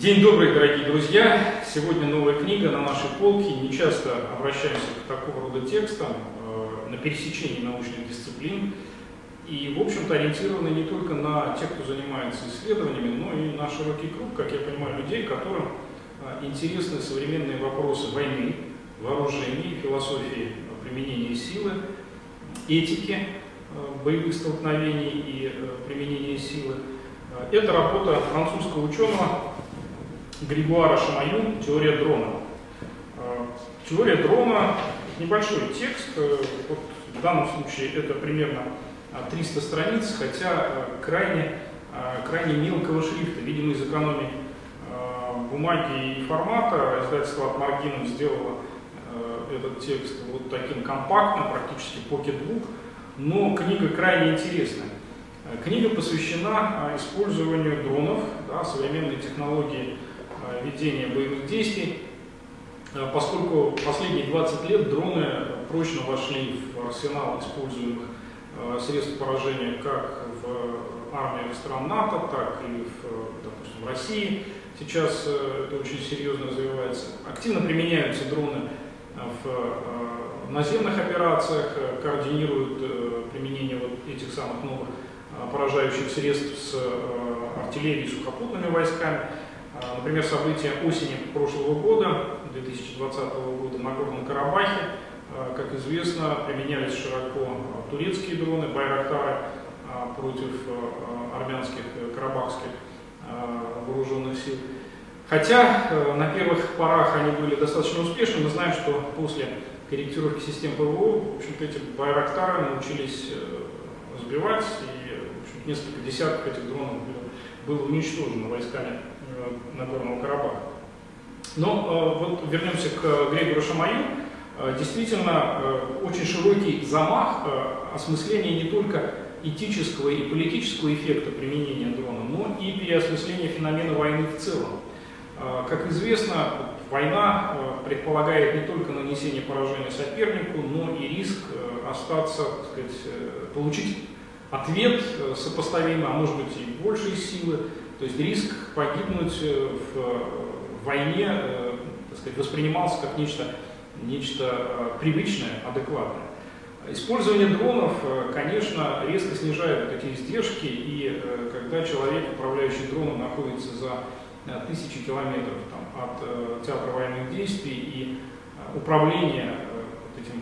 День добрый, дорогие друзья! Сегодня новая книга на нашей полке. Не часто обращаемся к такого рода текстам э, на пересечении научных дисциплин. И, в общем-то, ориентированы не только на тех, кто занимается исследованиями, но и на широкий круг, как я понимаю, людей, которым э, интересны современные вопросы войны, вооружений, философии применения силы, этики э, боевых столкновений и применения силы. Это работа французского ученого Григуара Шамаю «Теория дрона». А, теория дрона – небольшой текст, э, вот в данном случае это примерно 300 а, страниц, хотя э, крайне, крайне мелкого шрифта, видимо, из экономии бумаги и формата. Издательство от Маргинов сделало э, этот текст вот таким компактным, практически покетбук, но книга крайне интересная. Книга посвящена использованию дронов, да, современной технологии Э, ведения боевых действий, э, поскольку последние 20 лет дроны прочно вошли в арсенал используемых э, средств поражения как в армии стран НАТО, так и в, допустим, в России. Сейчас это очень серьезно развивается. Активно применяются дроны в наземных операциях, координируют применение вот этих самых новых поражающих средств с артиллерией и сухопутными войсками. А, например, события осени прошлого года, 2020 года на Горном Карабахе, а, как известно, применялись широко турецкие дроны, байрактары а, против армянских карабахских вооруженных сил. Хотя на первых порах они были достаточно успешны, мы знаем, что после корректировки систем ПВО, в общем-то, эти байрактары научились э, сбивать, и в несколько десятков этих дронов было, было уничтожено войсками Э, Нагорного Карабаха. Но э, вот вернемся к Грегору Шамаю. Э, действительно, очень широкий замах осмысления не только этического и политического эффекта применения дрона, но и переосмысления феномена войны в целом. Как известно, война предполагает не только нанесение поражения сопернику, но и риск остаться, так сказать, получить ответ сопоставимый, а может быть и большей силы, то есть риск погибнуть э, в войне э, так сказать, воспринимался как нечто, нечто э, привычное, адекватное. Использование дронов, конечно, резко снижает эти издержки, и когда человек, управляющий дроном, находится за тысячи километров там, от театра военных действий и управление вот этим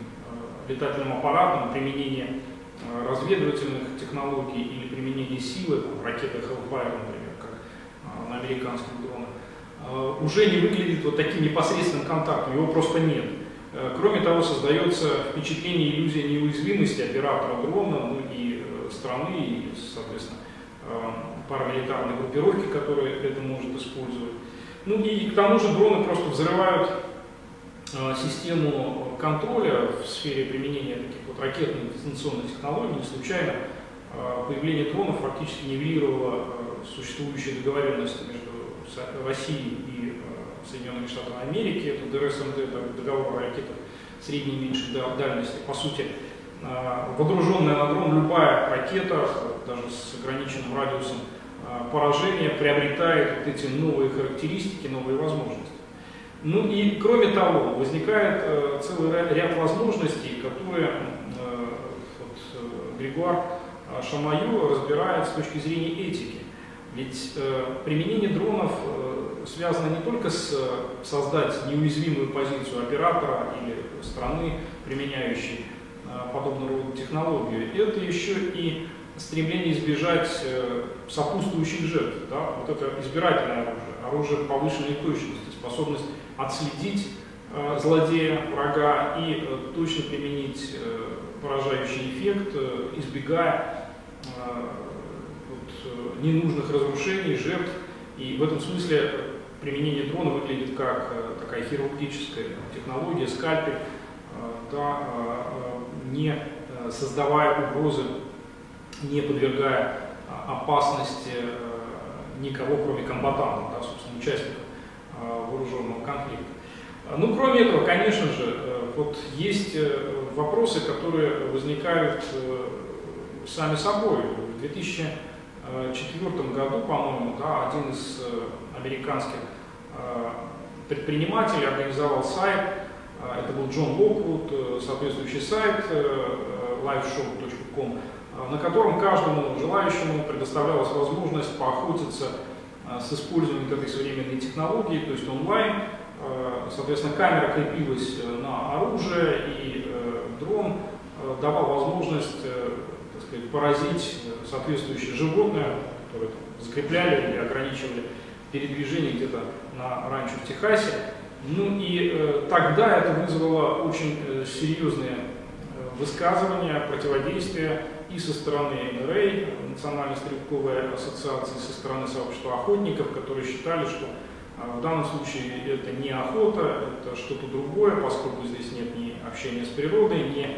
летательным аппаратом, применение разведывательных технологий или применение силы, там, ракеты Hellfire, например, на американских дронах, э, уже не выглядит вот таким непосредственным контактом, его просто нет. Э, кроме того, создается впечатление иллюзия неуязвимости оператора дрона, ну и э, страны, и, соответственно, парамилитарной группировки, которая это может использовать. Ну и к тому же дроны просто взрывают систему контроля в сфере применения таких вот ракетных дистанционных технологий. Не случайно появление дронов фактически нивелировало существующие договоренности между Россией и Соединенными Штатами Америки, это ДРСМД, это договор о ракетах средней и меньшей дальности. По сути, водруженная на дрон любая ракета, даже с ограниченным радиусом поражения, приобретает вот эти новые характеристики, новые возможности. Ну и кроме того, возникает целый ряд возможностей, которые вот, Григуар Шамаю разбирает с точки зрения этики. Ведь э, применение дронов э, связано не только с э, создать неуязвимую позицию оператора или страны, применяющей э, подобного рода технологию, это еще и стремление избежать э, сопутствующих жертв. Да? Вот это избирательное оружие, оружие повышенной точности, способность отследить э, злодея, врага и э, точно применить э, поражающий эффект, э, избегая э, Э, ненужных разрушений, жертв. И в этом смысле применение дрона выглядит как э, такая хирургическая технология, скальпель, э, да, не создавая угрозы, не подвергая опасности никого, кроме комбатантов, да, собственно, участников вооруженного конфликта. Ну, кроме этого, конечно же, вот есть вопросы, которые возникают сами собой. В 2000 1994 году, по-моему, да, один из американских предпринимателей организовал сайт, это был Джон Локвуд, соответствующий сайт liveshow.com, на котором каждому желающему предоставлялась возможность поохотиться с использованием этой современной технологии, то есть онлайн. Соответственно, камера крепилась на оружие, и дрон давал возможность так сказать, поразить соответствующее животное, которое закрепляли или ограничивали передвижение где-то на ранчо в Техасе. Ну и э, тогда это вызвало очень э, серьезные э, высказывания, противодействия и со стороны НРА, Национальной стрелковой ассоциации, со стороны сообщества охотников, которые считали, что э, в данном случае это не охота, это что-то другое, поскольку здесь нет ни общения с природой, ни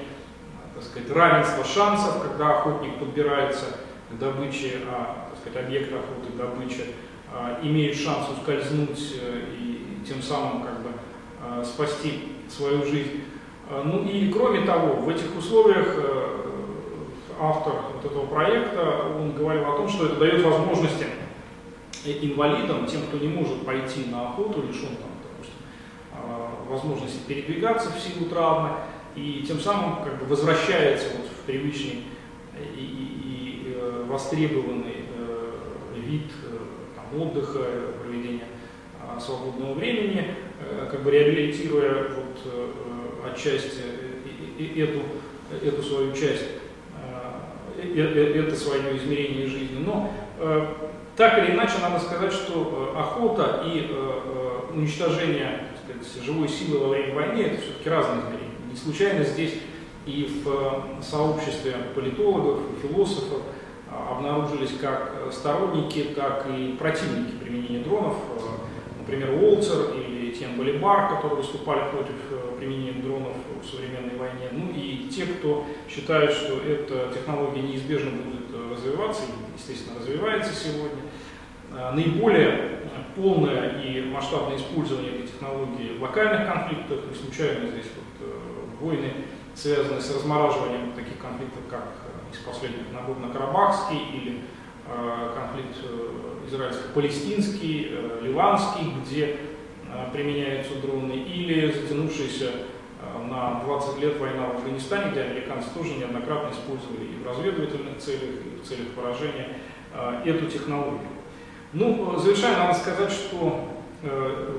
так сказать, равенства шансов, когда охотник подбирается к добыче, а так сказать, объект охоты, добыча, а, имеет шанс ускользнуть э, тем самым как бы а, спасти свою жизнь. А, ну и кроме того, в этих условиях э, автор вот этого проекта, он говорил о том, что это дает возможности инвалидам, тем, кто не может пойти на охоту, лишен там, допустим, возможности передвигаться в силу травмы, и тем самым как бы возвращается вот в привычный и, и, и э, востребованный вид отдыха, проведения свободного времени, э, как бы реабилитируя вот э, отчасти эту, эту свою часть, э, это свое измерение жизни. Но так или иначе надо сказать, что охота и уничтожение сказать, живой силы во время войны это все-таки разные измерения. Не случайно здесь и в сообществе политологов, философов обнаружились как сторонники, так и противники применения дронов. Например, Уолцер или Тем Балибар, которые выступали против э, применения дронов в современной войне. Ну и те, кто считает, что эта технология неизбежно будет э, развиваться, и, естественно, развивается сегодня. Э, наиболее полное и масштабное использование этой технологии в локальных конфликтах, не случайно здесь вот, войны, связанные с размораживанием таких конфликтов, как из последних Нагорно-Карабахский или э, конфликт э, израильско-палестинский, э, ливанский, где применяются дроны, или затянувшаяся на 20 лет война в Афганистане, где американцы тоже неоднократно использовали и в разведывательных целях, и в целях поражения эту технологию. Ну, завершая, надо сказать, что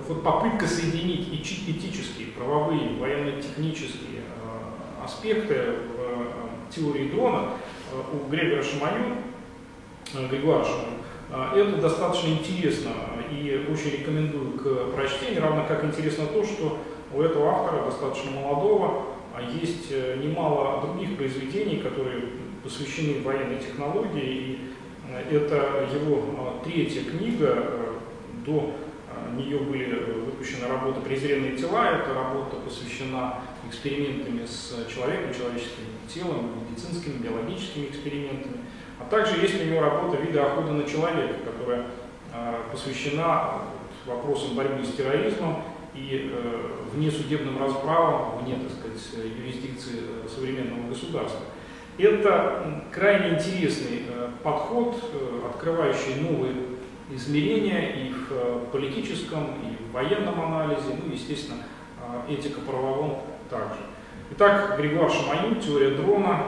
вот попытка соединить этические, правовые, военно-технические аспекты в теории дрона э, у Грегора Шаманю, э, Шаманю, э, это достаточно интересно и очень рекомендую к прочтению, равно как интересно то, что у этого автора, достаточно молодого, есть немало других произведений, которые посвящены военной технологии, и это его третья книга, до нее были выпущены работы «Презренные тела», эта работа посвящена экспериментами с человеком, человеческим телом, медицинскими, биологическими экспериментами. А также есть у него работа «Виды охоты на человека», которая а, посвящена вопросам борьбы с терроризмом и э, внесудебным расправам, вне, так сказать, юрисдикции э, современного государства. Это крайне интересный э, подход, открывающий новые измерения и в политическом, и в военном анализе, ну, естественно, этико-правовом также. Итак, Григуар Шаманин, теория дрона.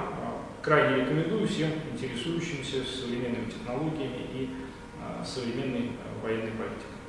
Крайне рекомендую всем интересующимся современными технологиями и а, современной а, военной политикой.